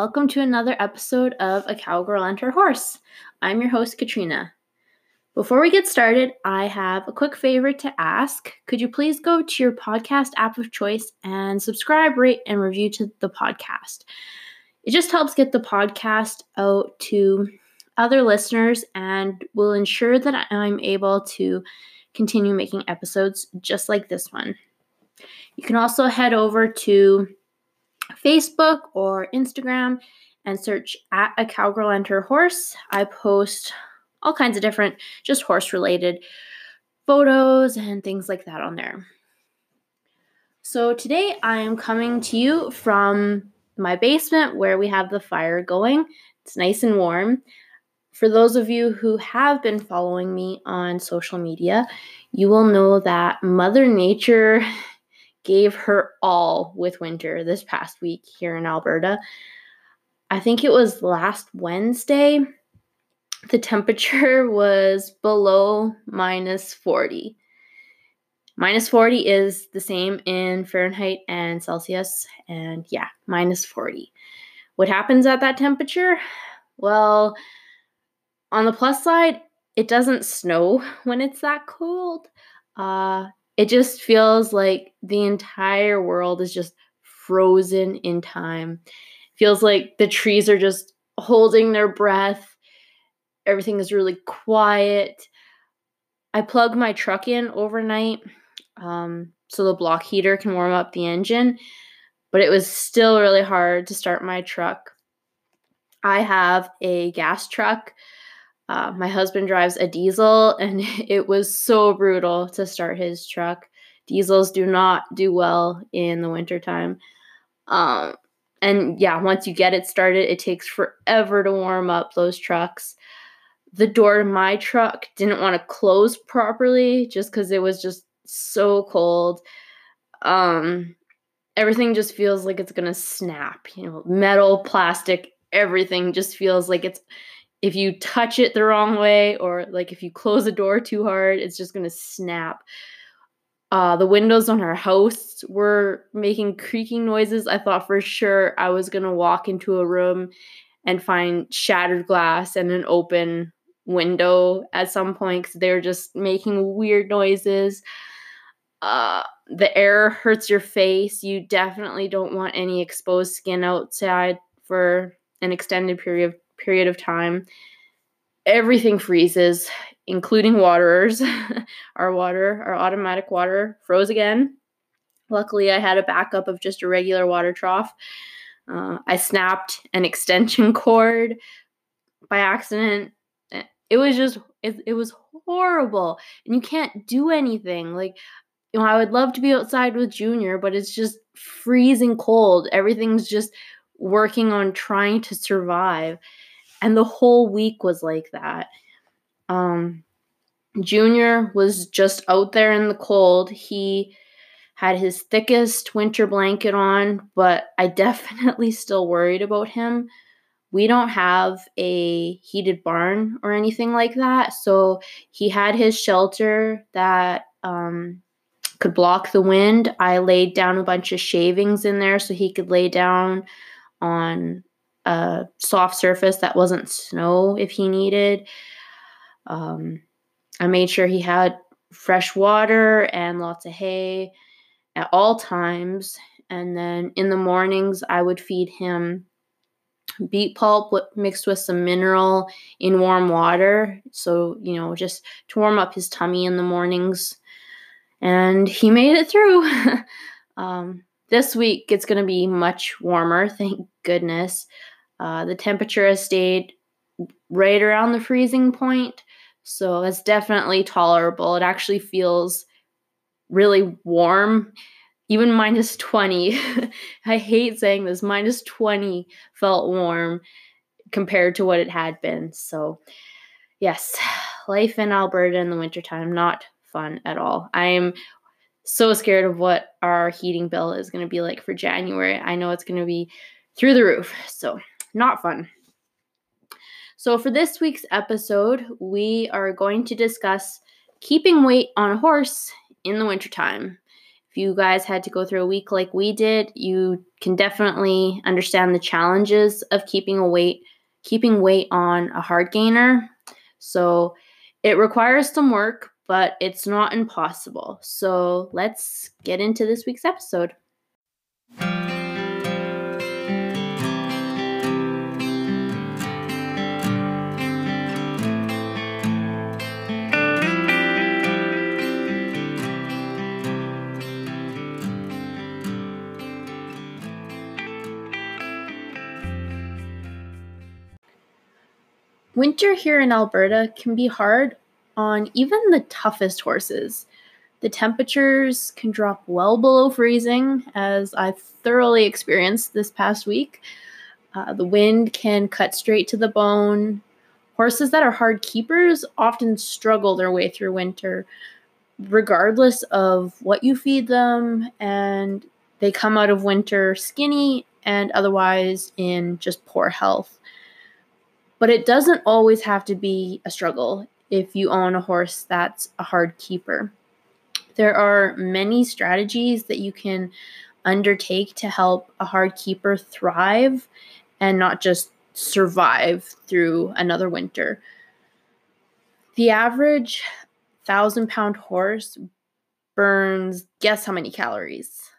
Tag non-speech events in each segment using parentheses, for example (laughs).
Welcome to another episode of A Cowgirl and Her Horse. I'm your host, Katrina. Before we get started, I have a quick favor to ask. Could you please go to your podcast app of choice and subscribe, rate, and review to the podcast? It just helps get the podcast out to other listeners and will ensure that I'm able to continue making episodes just like this one. You can also head over to Facebook or Instagram and search at a cowgirl and her horse. I post all kinds of different, just horse related photos and things like that on there. So today I am coming to you from my basement where we have the fire going. It's nice and warm. For those of you who have been following me on social media, you will know that Mother Nature gave her all with winter this past week here in Alberta. I think it was last Wednesday. The temperature (laughs) was below minus 40. Minus 40 is the same in Fahrenheit and Celsius, and yeah, minus 40. What happens at that temperature? Well, on the plus side, it doesn't snow (laughs) when it's that cold. Uh, it just feels like the entire world is just frozen in time. Feels like the trees are just holding their breath. Everything is really quiet. I plug my truck in overnight um, so the block heater can warm up the engine, but it was still really hard to start my truck. I have a gas truck uh, my husband drives a diesel, and (laughs) it was so brutal to start his truck. Diesels do not do well in the wintertime. Um, and yeah, once you get it started, it takes forever to warm up those trucks. The door to my truck didn't want to close properly just because it was just so cold. Um, everything just feels like it's gonna snap. You know, metal, plastic, everything just feels like it's if you touch it the wrong way or like if you close the door too hard, it's just gonna snap. Uh, the windows on our house were making creaking noises. I thought for sure I was gonna walk into a room and find shattered glass and an open window at some point because they're just making weird noises. Uh, the air hurts your face. You definitely don't want any exposed skin outside for an extended period of period of time, everything freezes, including waterers. (laughs) our water, our automatic water, froze again. Luckily, I had a backup of just a regular water trough. Uh, I snapped an extension (laughs) cord by accident. It was just, it, it was horrible. And you can't do anything. Like, you know, I would love to be outside with Junior, but it's just freezing cold. Everything's just working on trying to survive and the whole week was like that. Um, Junior was just out there in the cold. He had his thickest winter blanket on, but I (laughs) definitely still worried about him. We don't have a heated barn or anything like that, so he had his shelter that um, could block the wind. I laid down a bunch of shavings in there so he could lay down on a soft surface that wasn't snow if he needed. Um, I made sure he had fresh water and lots of hay at all times. And then in the mornings, I would feed him beet pulp mixed with some mineral in warm water. So, you know, just to warm up his tummy in the mornings. And he made it through. (laughs) um, this week, it's going to be much warmer, thank goodness. Uh, the temperature has stayed right around the freezing point, so it's definitely tolerable. It actually feels really warm, even minus 20. (laughs) I hate saying this, minus 20 felt warm compared to what it had been. So, yes, (sighs) life in Alberta in the wintertime, not fun at all. I am so scared of what our heating bill is going to be like for January. I know it's going to be through the roof. So, not fun. So, for this week's episode, we are going to discuss keeping weight on a horse in the wintertime. if you guys had to go through a week like we did, you can definitely understand the challenges of keeping a weight keeping weight on a hard gainer. So it requires some work, but it's not impossible. So let's get into this week's episode. Winter here in Alberta can be hard on even the toughest horses. The temperatures can drop well below freezing, as I thoroughly experienced this past week. Uh, the wind can cut straight to the bone. Horses that are hard keepers often struggle their way through winter, regardless of what you feed them, and they come out of winter skinny and otherwise in just poor health. But it doesn't always have to be a struggle if you own a horse that's a hard keeper. There are many strategies that you can undertake to help a hard keeper thrive and not just survive through another winter. The average thousand pound horse burns, guess how many calories?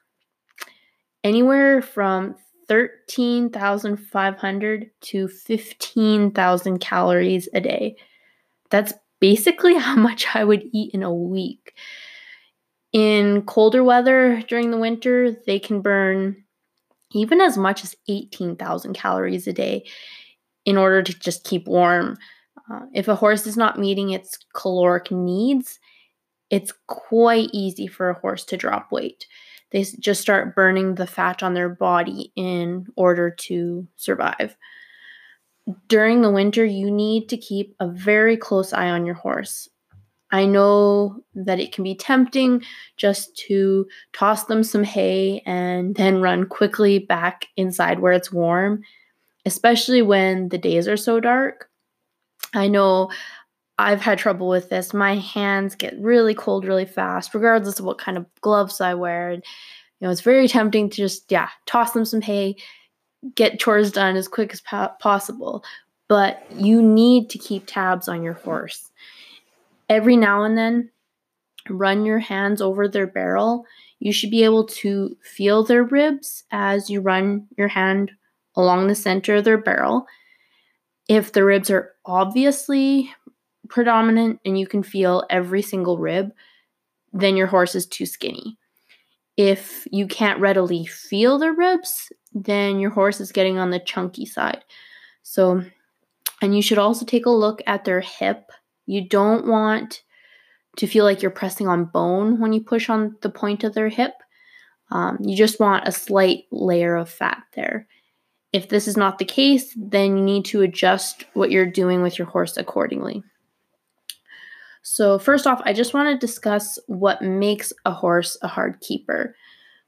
Anywhere from 13,500 to 15,000 calories a day. That's basically (laughs) how much I would eat in a week. In colder weather during the winter, they can burn even as much as 18,000 calories a day in order to just keep warm. Uh, if a horse is not meeting its caloric needs, it's quite easy for a horse to drop weight they just start burning the fat on their body in order to survive. During the winter, you need to keep a very close eye on your horse. I know that it can be tempting just to toss them some hay and (laughs) then run quickly back inside where it's warm, especially when the days are so dark. I know I've had trouble with this. My hands get really cold really fast, regardless of what kind of gloves I wear. And, you know, it's very tempting to just, yeah, toss them some hay, get chores done as quick as po- possible. But you need to keep tabs on your horse. Every now and then, run your hands over their barrel. You should be able to feel their ribs as you run your hand along the center of their barrel. If the ribs are obviously predominant and you can feel every single rib, then your horse is too skinny. If you can't readily feel the ribs, then your horse is getting on the chunky side. So, and you should also take a look at their hip. You don't want to feel like you're pressing on bone when you push on the point of their hip. Um, you just want a slight layer of fat there. If this is not the case, then you need to adjust what you're doing with your horse accordingly. So, first off, I just want to discuss what makes a horse a hard keeper.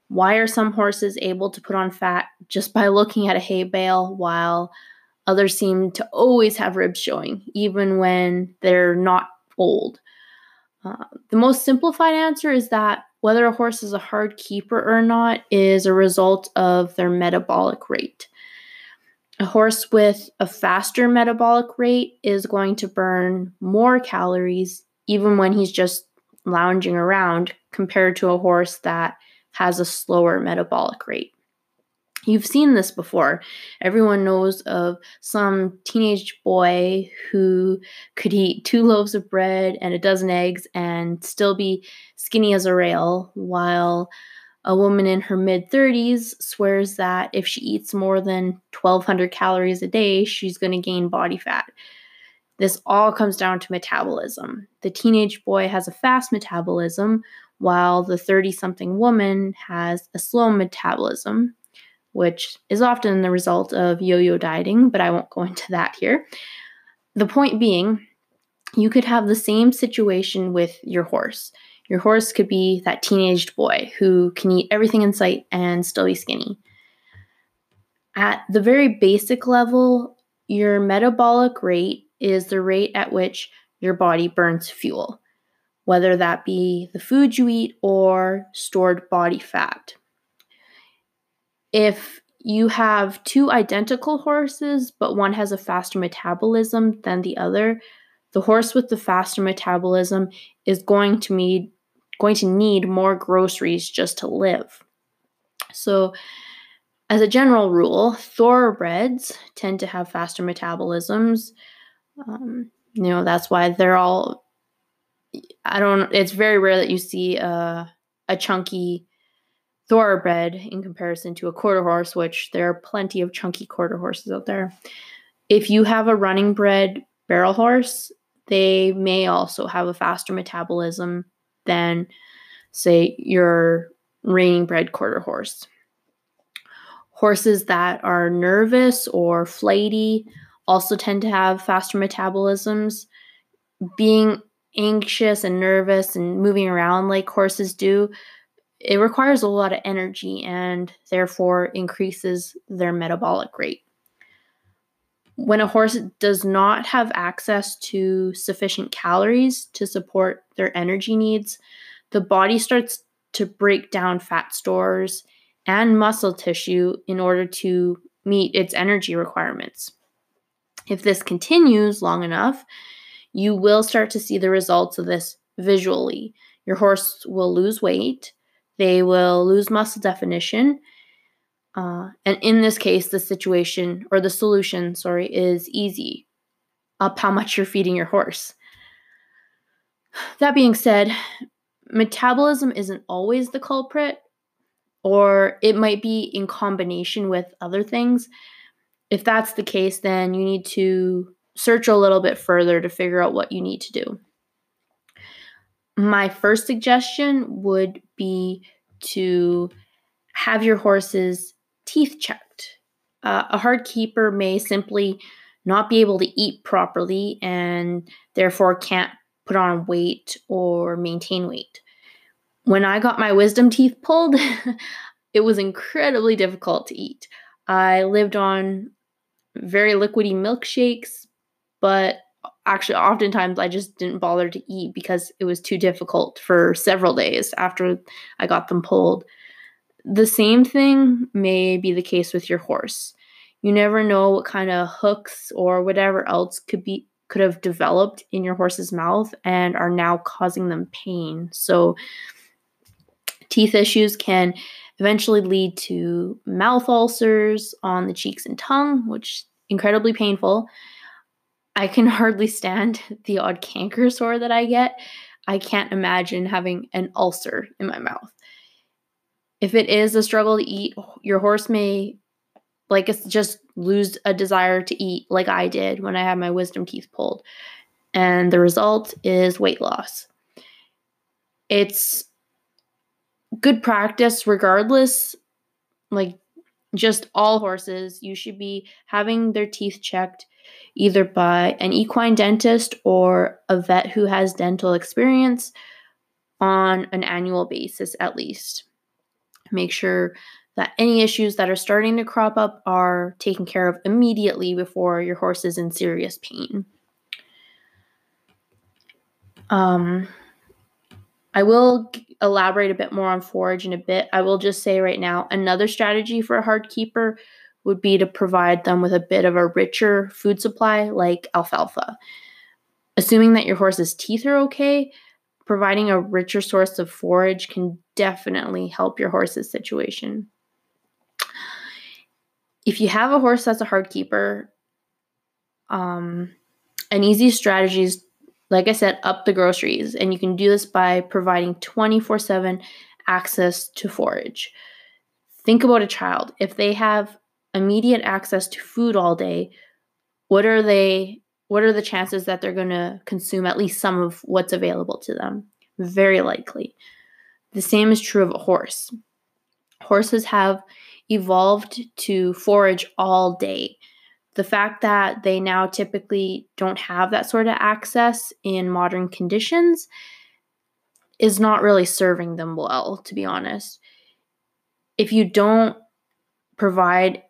Why are some horses able to put on fat just by looking at a hay bale, while others seem to always have ribs showing, even when they're not old? Uh, the most simplified answer is that whether a horse is a hard keeper or not is a result of their metabolic rate. A horse with a faster metabolic rate is going to burn more calories even when he's just lounging around compared to a horse that has a slower metabolic rate. You've seen this before. Everyone knows of some teenage boy who could eat two loaves of bread and a dozen eggs and still be skinny as a rail, while a woman in her mid 30s swears that if she eats more than 1200 calories a day, she's going to gain body fat. This all comes down to metabolism. The teenage boy has a fast metabolism, while the 30 something woman has a slow metabolism, which is often the result of yo yo dieting, but I won't go into that here. The point being, you could have the same situation with your horse. Your horse could be that teenaged boy who can eat everything in sight and still be skinny. At the very basic level, your metabolic rate is the rate at which your body burns fuel. whether that be the food you eat or stored body fat. If you have two identical horses, but one has a faster metabolism than the other, the horse with the faster metabolism is going to need going to need more groceries just to live. So, as a general rule, thoroughbreds tend to have faster metabolisms. Um, you know, that's why they're all. I don't. It's very rare that you see a a chunky thoroughbred in comparison to a quarter horse, which there are plenty of chunky quarter horses out there. If you have a running bred barrel horse, they may also have a faster metabolism than, say, your reining bred quarter horse. Horses that are nervous or flighty also tend to have faster metabolisms. Being anxious and nervous and moving around like horses do, it requires a lot of energy and therefore increases their metabolic rate. When a horse does not have access to sufficient calories to support their energy needs, the body starts to break down fat stores and muscle tissue in order to meet its energy requirements. If this continues long enough, you will start to see the results of this visually. Your horse will lose weight, they will lose muscle definition, uh, and in this case, the situation or the solution, sorry, is easy. Up how much you're feeding your horse. That being said, metabolism isn't always the culprit, or it might be in combination with other things. If that's the case, then you need to search a little bit further to figure out what you need to do. My first suggestion would be to have your horses teeth checked. Uh, a hard keeper may simply not be able to eat properly and therefore can't put on weight or maintain weight. When I got my wisdom teeth pulled, (laughs) it was incredibly difficult to eat. I lived on very liquidy milkshakes, but actually, oftentimes I just didn't bother to eat because it was too difficult for several days after I got them pulled. The same thing may be the case with your horse. You never know what kind of hooks or whatever else could be could have developed in your horse's mouth and are now causing them pain. So teeth issues can eventually lead to mouth ulcers on the cheeks and tongue, which incredibly painful. I can (laughs) hardly stand the odd canker sore that I get. I can't imagine having an ulcer in my mouth. If it is a struggle to eat, oh, your horse may like just lose a desire to eat like I did when I had my wisdom teeth pulled. And the result is weight loss. It's good practice regardless like just all horses you should be having their teeth checked either by an equine dentist or a vet who has dental experience on an annual basis at least Make sure that any issues that are starting to crop up are taken care of immediately before your horse is in serious pain. Um, I will elaborate a bit more on forage in a bit. I will just say right now another strategy for a hard keeper would be to provide them with a bit of a richer food supply like alfalfa. Assuming that your horse's teeth are okay, providing a richer source of forage can definitely help your horse's situation. If you have a horse that's a hard keeper, um, an easy strategy is, like I said, up the groceries. And you can do this by providing 24 7 access to forage. Think about a child. If they have immediate access to food all day, what are they what are the chances that they're going to consume at least some of what's available to them? Very likely. The same is true of a horse. Horses have evolved to forage all day. The fact that they now typically don't have that sort of access in modern conditions is not really serving them well, to be honest. If you don't provide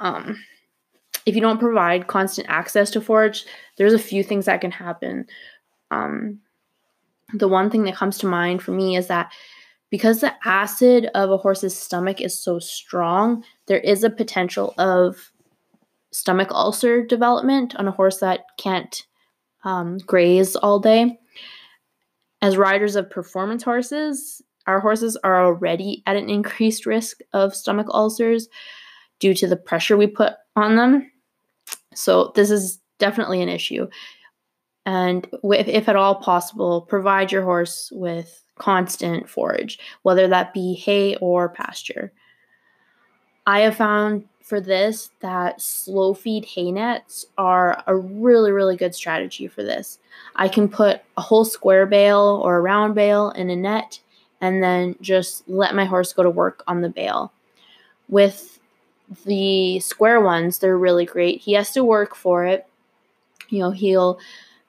um, if you don't provide constant access to forage, there's a few things that can happen. Um, the one thing that comes to mind for me is that because the acid of a horse's stomach is so strong, there is a potential of stomach ulcer development on a horse that can't um, graze all day. As riders of performance horses, our horses are already at an increased risk of stomach ulcers due to the pressure we put on them. So, this is definitely an issue. And if, if at all possible, provide your horse with constant forage, whether that be hay or pasture. I have found for this that slow feed hay nets are a really, really good strategy for this. I can put a whole square bale or a round bale in a net and then just let my horse go to work on the bale. With the square ones, they're really great. He has to work for it. You know, he'll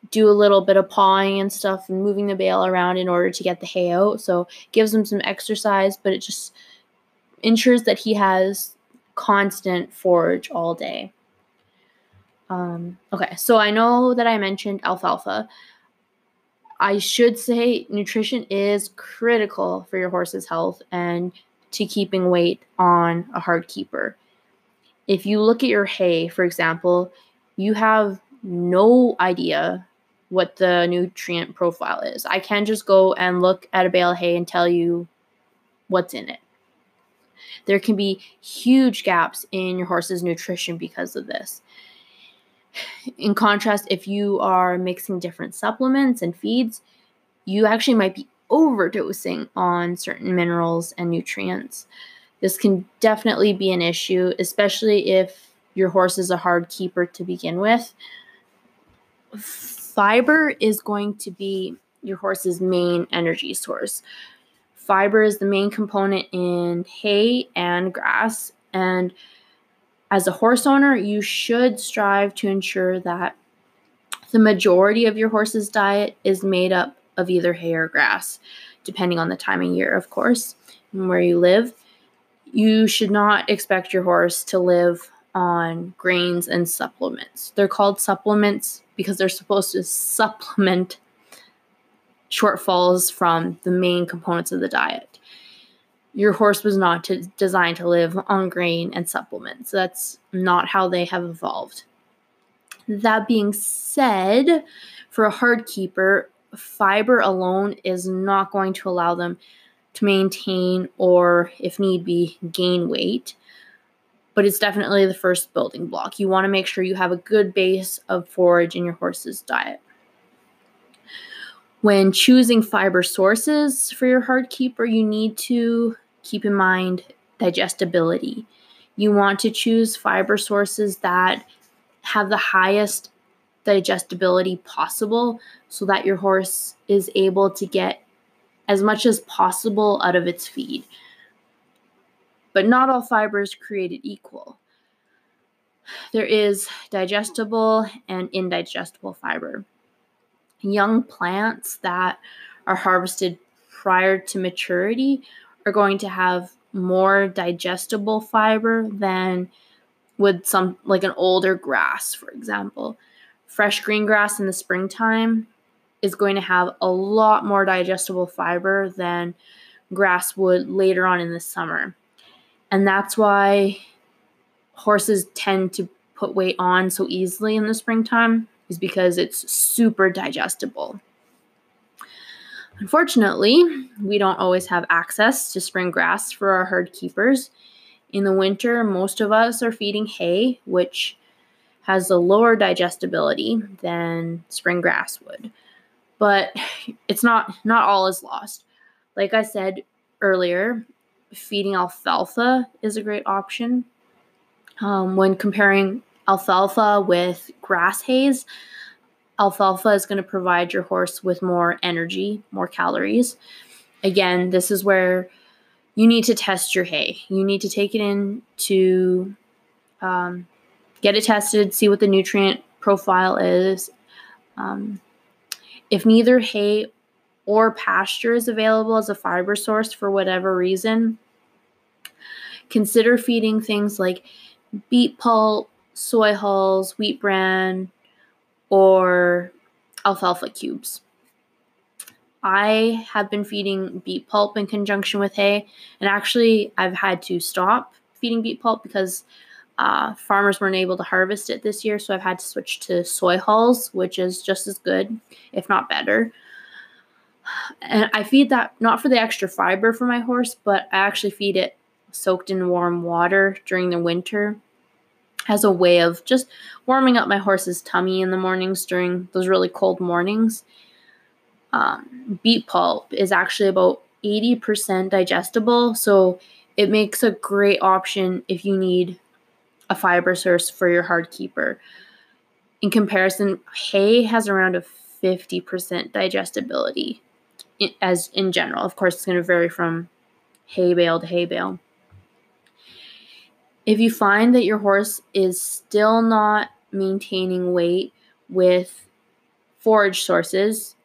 do a little bit of pawing and stuff and moving the bale around in order to get the hay out. So gives him some exercise, but it just ensures that he has constant forage all day. Um, okay, so I know that I mentioned alfalfa. I should say nutrition is critical for your horse's health and to keeping weight on a hard keeper. If you look at your hay, for example, you have no idea what the nutrient profile is. I can just go and look at a bale of hay and tell you what's in it. There can be huge gaps in your horse's nutrition because of this. In contrast, if you are mixing different supplements and feeds, you actually might be overdosing on certain minerals and nutrients. This can definitely be an issue, especially if your horse is a hard keeper to begin with fiber is going to be your horse's main energy source. Fiber is the main component in hay and grass. And as a horse owner, you should strive to ensure that the majority of your horse's diet is made up of either hay or grass, depending on the time of year, of course, and where you live. You should not expect your horse to live on grains and supplements. They're called supplements because they're supposed to supplement shortfalls from the main components of the diet. Your horse was not to, designed to live on grain and supplements. That's not how they have evolved. That being said, for a hard keeper, fiber alone is not going to allow them to maintain or, if need be, gain weight but it's definitely the first building block. You want to make sure you have a good base of forage in your horse's diet. When choosing fiber sources for your hard keeper, you need to keep in mind digestibility. You want to choose fiber sources that have the highest digestibility possible so that your horse is able to get as much as possible out of its feed but not all fibers created equal. There is digestible and indigestible fiber. Young plants that are harvested prior to maturity are going to have more digestible fiber than would some like an older grass, for example. Fresh green grass in the springtime is going to have a lot more digestible fiber than grass would later on in the summer. And that's why horses tend to put weight on so easily in the springtime, is because it's super digestible. Unfortunately, we don't always have access to spring grass for our hard keepers. In the winter, most of us are feeding hay, which has a lower digestibility than spring grass would. But (laughs) it's not not all is lost. Like I said earlier, feeding alfalfa is a great option. Um, when comparing alfalfa with grass hays, alfalfa is going to provide your horse with more energy, more calories. Again, this is where you need to test your hay. You need to take it in to um, get it tested, see what the nutrient profile is. Um, if neither hay or pasture is available as a fiber source for whatever reason, consider feeding things like beet pulp, soy hulls, wheat bran, or alfalfa cubes. I have been feeding beet pulp in conjunction with hay, and actually, I've had to stop feeding beet pulp because uh, farmers weren't able to harvest it this year, so I've had to switch to soy hulls, which is just as good, if not better. And I feed that not for the extra fiber for my horse, but I actually feed it soaked in warm water during the winter as a way of just warming up my horse's tummy in the mornings during those really cold mornings. Um, beet pulp is actually about 80% digestible, so it makes a great option if you need a fiber source for your hard keeper. In comparison, hay has around a 50% digestibility as in general. Of course, it's going to vary from hay bale to hay bale. If you find that your horse is still not maintaining weight with forage sources,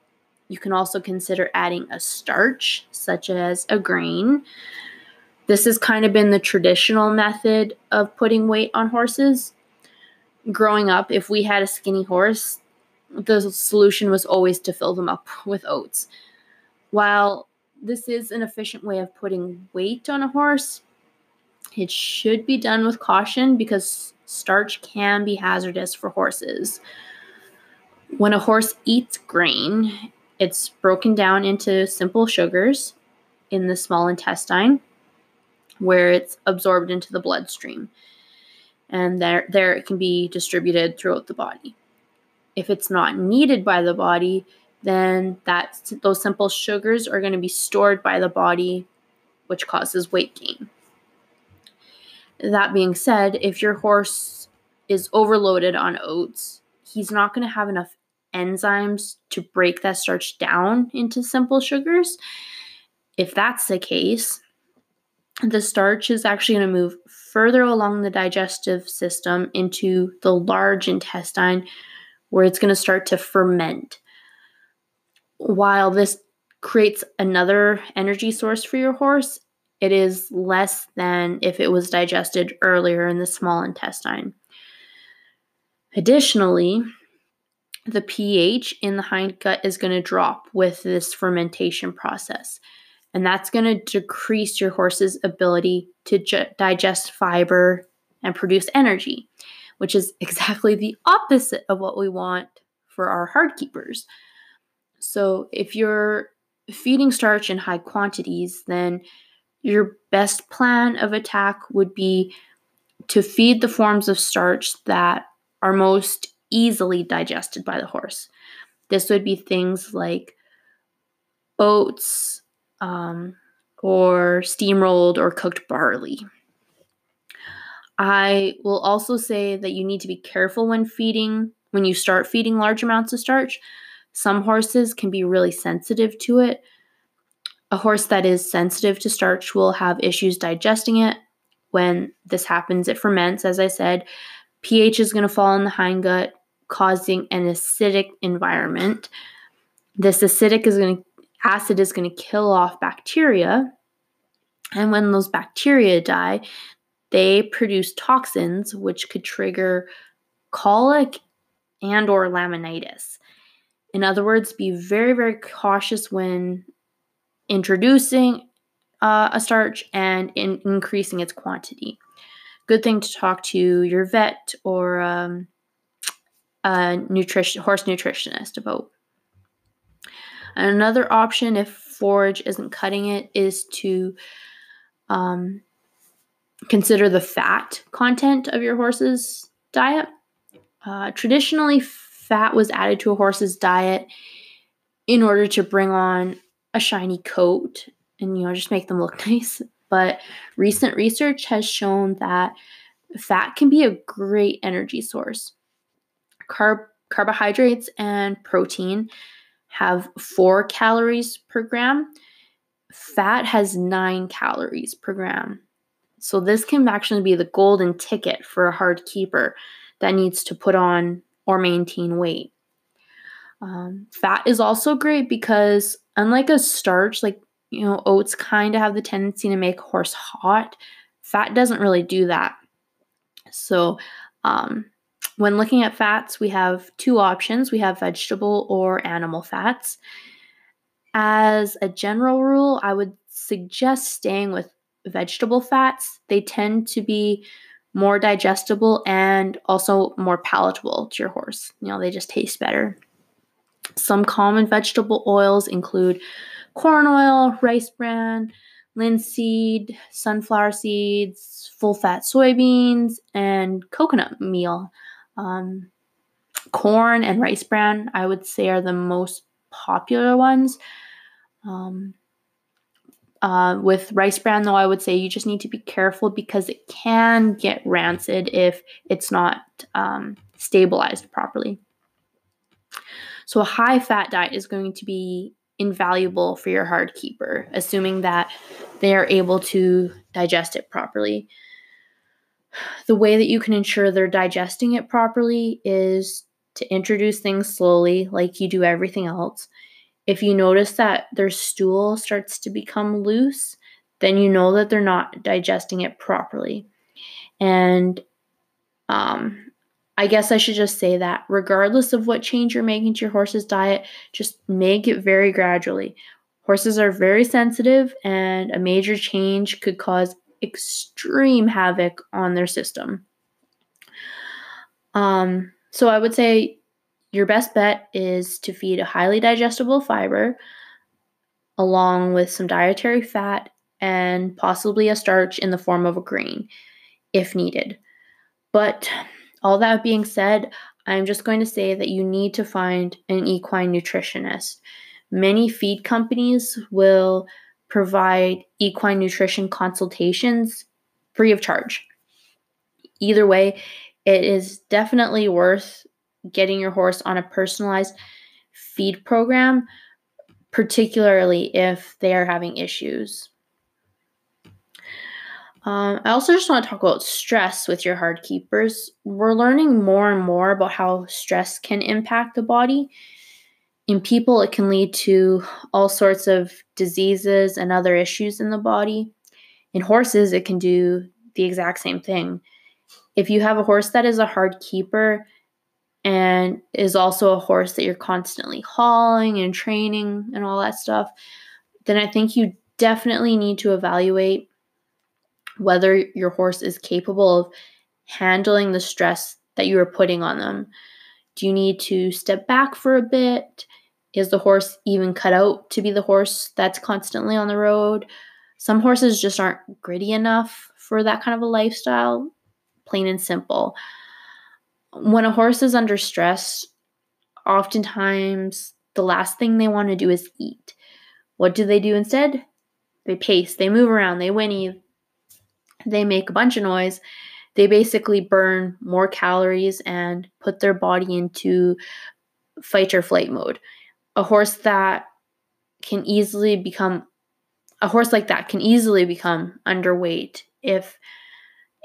you can also consider adding a starch, such as a grain. This has kind of been the traditional method of putting weight on horses. Growing up, if we had a skinny horse, the solution was always to fill them up (laughs) with oats. While this is an efficient way of putting weight on a horse, it should be done with caution because starch can be hazardous for horses. When a horse eats grain, it's broken down into simple sugars in the small intestine where it's absorbed into the bloodstream. And there, there it can be distributed throughout the body. If it's not needed by the body, then that those simple sugars are going to be stored by the body, which causes weight gain. That being said, if your horse is overloaded on oats, he's not going to have enough enzymes to break that starch down into simple sugars. If that's the case, the starch is actually going to move further along the digestive system into the large intestine where it's going to start to ferment. While this creates another energy source for your horse, it is less than if it was digested earlier in the small intestine. Additionally, the pH in the hindgut is going to drop with this fermentation process. And that's going to decrease your horse's ability to ju- digest fiber and produce energy, which is exactly the opposite of what we want for our hard keepers. So, if you're feeding starch in high quantities, then your best plan of attack would be to feed the forms of starch that are most easily digested by the horse. This would be things like oats um, or steamrolled or cooked barley. I will also say that you need to be careful when feeding, when you start feeding large amounts of starch. Some horses can be really sensitive to it, a horse that is sensitive to starch will have issues digesting it. When this happens, it ferments, as I said. pH is going to fall in the hindgut, causing an acidic environment. This acidic is going to acid is going to kill off bacteria. And when those bacteria die, they produce toxins which could trigger colic and or laminitis. In other words, be very very cautious when introducing uh, a starch and in increasing its quantity. Good thing to talk to your vet or um, a nutrition horse nutritionist about. Another option, if forage isn't cutting it, is to um, consider the fat content of your horse's diet. Uh, traditionally, fat was added to a horse's diet in order to bring on a shiny coat and you know just make them look (laughs) nice. But recent research has shown that fat can be a great energy source. Carb- carbohydrates and protein have 4 calories per gram. Fat has 9 calories per gram. So this can actually be the golden ticket for a hard keeper that needs to put on or maintain weight. Um, fat is also great because unlike a starch, like, you know, oats kind of have the tendency to make horse hot. Fat doesn't really do that. So, um, when looking at fats, we have two options we have vegetable or animal fats. As a general rule, I would suggest staying with vegetable fats. They tend to be more digestible and also more palatable to your horse. You know, they just taste better. Some common vegetable oils include corn oil, rice bran, linseed, sunflower seeds, full fat soybeans, and coconut meal. Um, corn and rice bran, I would say, are the most popular ones. Um, uh, with rice bran, though, I would say you just need to be careful because it can get rancid if it's not um, stabilized properly. So, a high fat diet is going to be invaluable for your hard keeper, assuming that they are able to digest it properly. The way that you can ensure they're digesting it properly is to introduce things slowly, like you do everything else. If you notice that their stool starts to become loose, then you know that they're not digesting it properly. And um, I guess I should just say that regardless of what change you're making to your horse's diet, just make it very gradually. Horses are very sensitive, and a major change could cause extreme havoc on their system. Um, so I would say your best bet is to feed a highly digestible fiber along with some dietary fat and possibly a starch in the form of a grain if needed. But all that being said, I'm just going to say that you need to find an equine nutritionist. Many feed companies will provide equine nutrition consultations free of charge. Either way, it is definitely worth getting your horse on a personalized feed program, particularly if they are having issues. Um, I also just want to talk about stress with your hard keepers. We're learning more and more about how stress can impact the body. In people, it can lead to all sorts of diseases and other issues in the body. In horses, it can do the exact same thing. If you have a horse that is a hard keeper and is also a horse that you're constantly hauling and training and all that stuff, then I think you definitely need to evaluate whether your horse is capable of handling the stress that you are putting on them. Do you need to step back for a bit? Is the horse even cut out to be the horse that's constantly on the road? Some horses just aren't gritty enough for that kind of a lifestyle, plain and simple. When a horse is under stress, oftentimes the last thing they want to do is eat. What do they do instead? They pace, they move around, they whinny, they make a bunch of noise. They basically burn more calories and put their body into fight or flight mode. A horse that can easily become a horse like that can easily become underweight if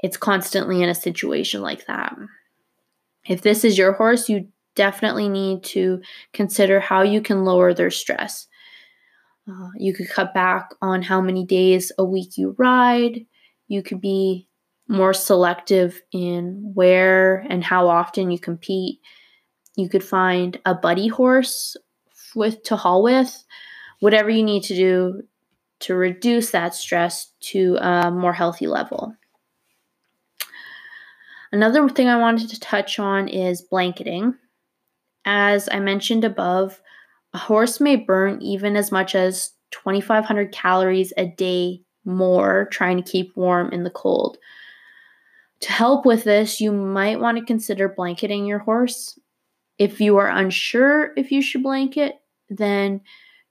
it's constantly in a situation like that. If this is your horse, you definitely need to consider how you can lower their stress. Uh, you could cut back on how many days a week you ride. You could be more selective in where and how often you compete. You could find a buddy horse with to haul with, whatever you need to do to reduce that stress to a more healthy level. Another thing I wanted to touch on is blanketing. As I mentioned above, a horse may burn even as much as 2,500 calories a day more trying to keep warm in the cold. To help with this, you might want to consider blanketing your horse. If you are unsure if you should blanket, then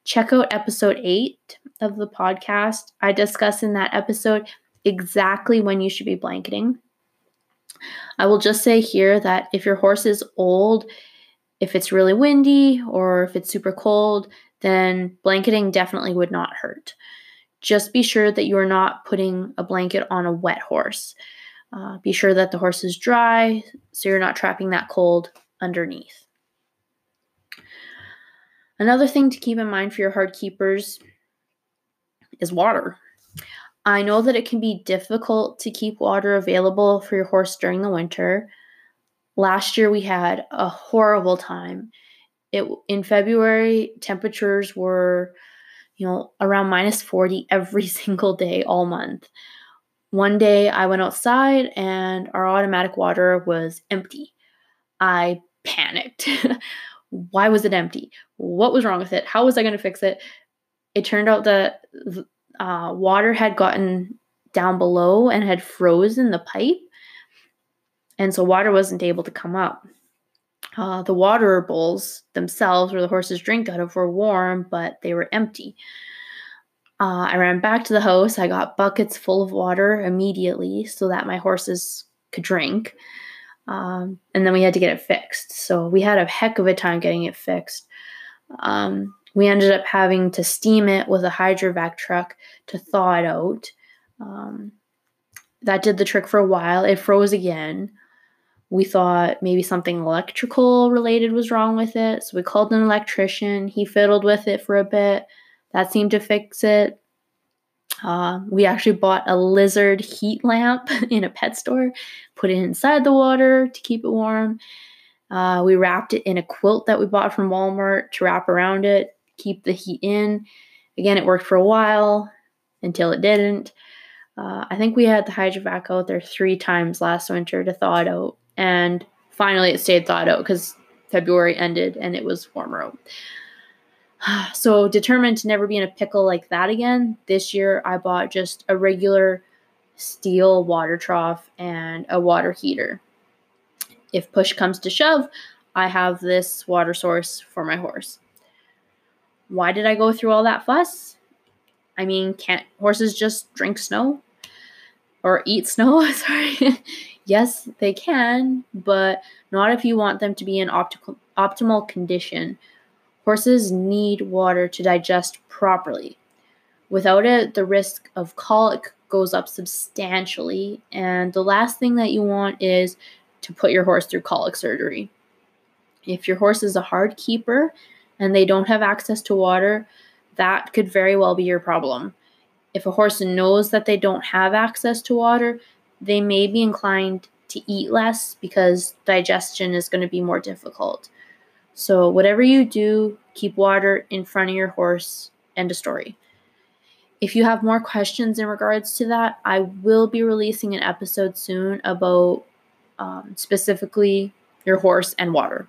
check out episode 8 of the podcast. I discuss in that episode exactly when you should be blanketing. I will just say here that if your horse is old, if it's really windy or if it's super cold, then blanketing definitely would not hurt just be sure that you are not putting a blanket on a wet horse. Uh, be sure that the horse is dry so you're not trapping that cold underneath. Another thing to keep in mind for your hard keepers is water. I know that it can be difficult to keep water available for your horse during the winter. Last year we had a horrible time. it in February temperatures were you know around minus 40 every (laughs) single day all month. One day I went outside and our automatic water was empty. I panicked. (laughs) Why was it empty? What was wrong with it? How was I going to fix it? It turned out that uh, water had gotten down below and had frozen the pipe. And so water wasn't able to come up. Uh, the water bowls themselves, where the horses drink out of, were warm, but they were empty. Uh, I ran back to the house. I got buckets full of water immediately so that my horses could drink. Um, and then we had to get it fixed. So we had a heck of a time getting it fixed. Um, we ended up having to steam it with a hydrovac truck to thaw it out. Um, that did the trick for a while. It froze again. We thought maybe something electrical related was wrong with it. So we called an electrician. He fiddled with it for a bit. That seemed to fix it. Uh, we actually bought a lizard heat lamp (laughs) in a pet store, put it inside the water to keep it warm. Uh, we wrapped it in a quilt that we bought from Walmart to wrap around it, keep the heat in. Again, it worked for a while until it didn't. Uh, I think we had the hydrovac out there three times last winter to thaw it out, and finally it stayed thawed out because February ended and it was warmer. (sighs) So, determined to never be in a pickle like that again, this year I bought just a regular steel water trough and a water heater. If push comes to shove, I have this water source for my horse. Why did I go through all that fuss? I mean, can't horses just drink snow or eat snow? (laughs) Sorry. Yes, they can, but not if you want them to be in optimal optimal condition Horses need water to digest properly. Without it, the risk of colic goes up substantially, and the last thing that you want is to put your horse through colic surgery. If your horse is a hard keeper and they don't have access to water, that could very well be your problem. If a horse knows that they don't have access to water, they may be inclined to eat less because digestion is going to be more difficult. So, whatever you do, keep water in front of your horse. End of story. If you have more questions in regards to that, I will be releasing an episode soon about um, specifically your horse and water.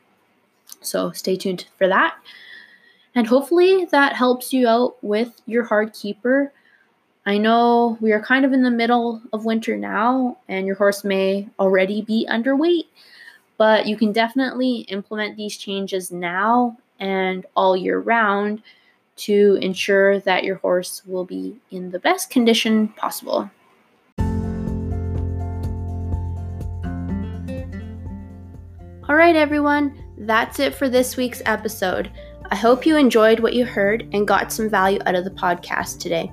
So, stay tuned for that. And hopefully, that helps you out with your hard keeper. I know we are kind of in the middle of winter now, and your horse may already be underweight. But you can definitely implement these changes now and all year round to ensure that your horse will be in the best condition possible. All right, everyone, that's it for this week's episode. I hope you enjoyed what you heard and got some value out of the podcast today.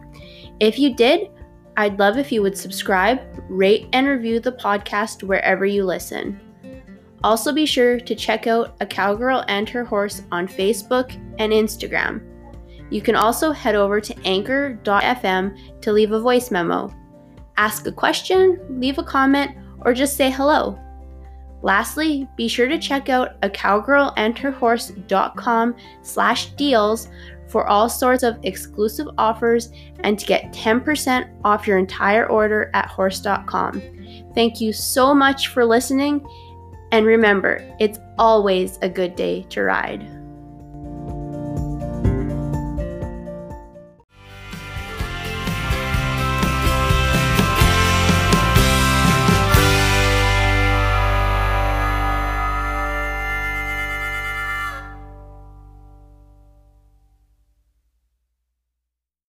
If you did, I'd love if you would subscribe, rate, and review the podcast wherever you listen. Also, be sure to check out A Cowgirl and Her Horse on Facebook and Instagram. You can also head over to anchor.fm to leave a voice memo. Ask a question, leave a comment, or just say hello. Lastly, be sure to check out a cowgirlandherhorse.com slash deals for all sorts of exclusive offers and to get 10% off your entire order at horse.com. Thank you so much for listening and remember, it's always a good day to ride.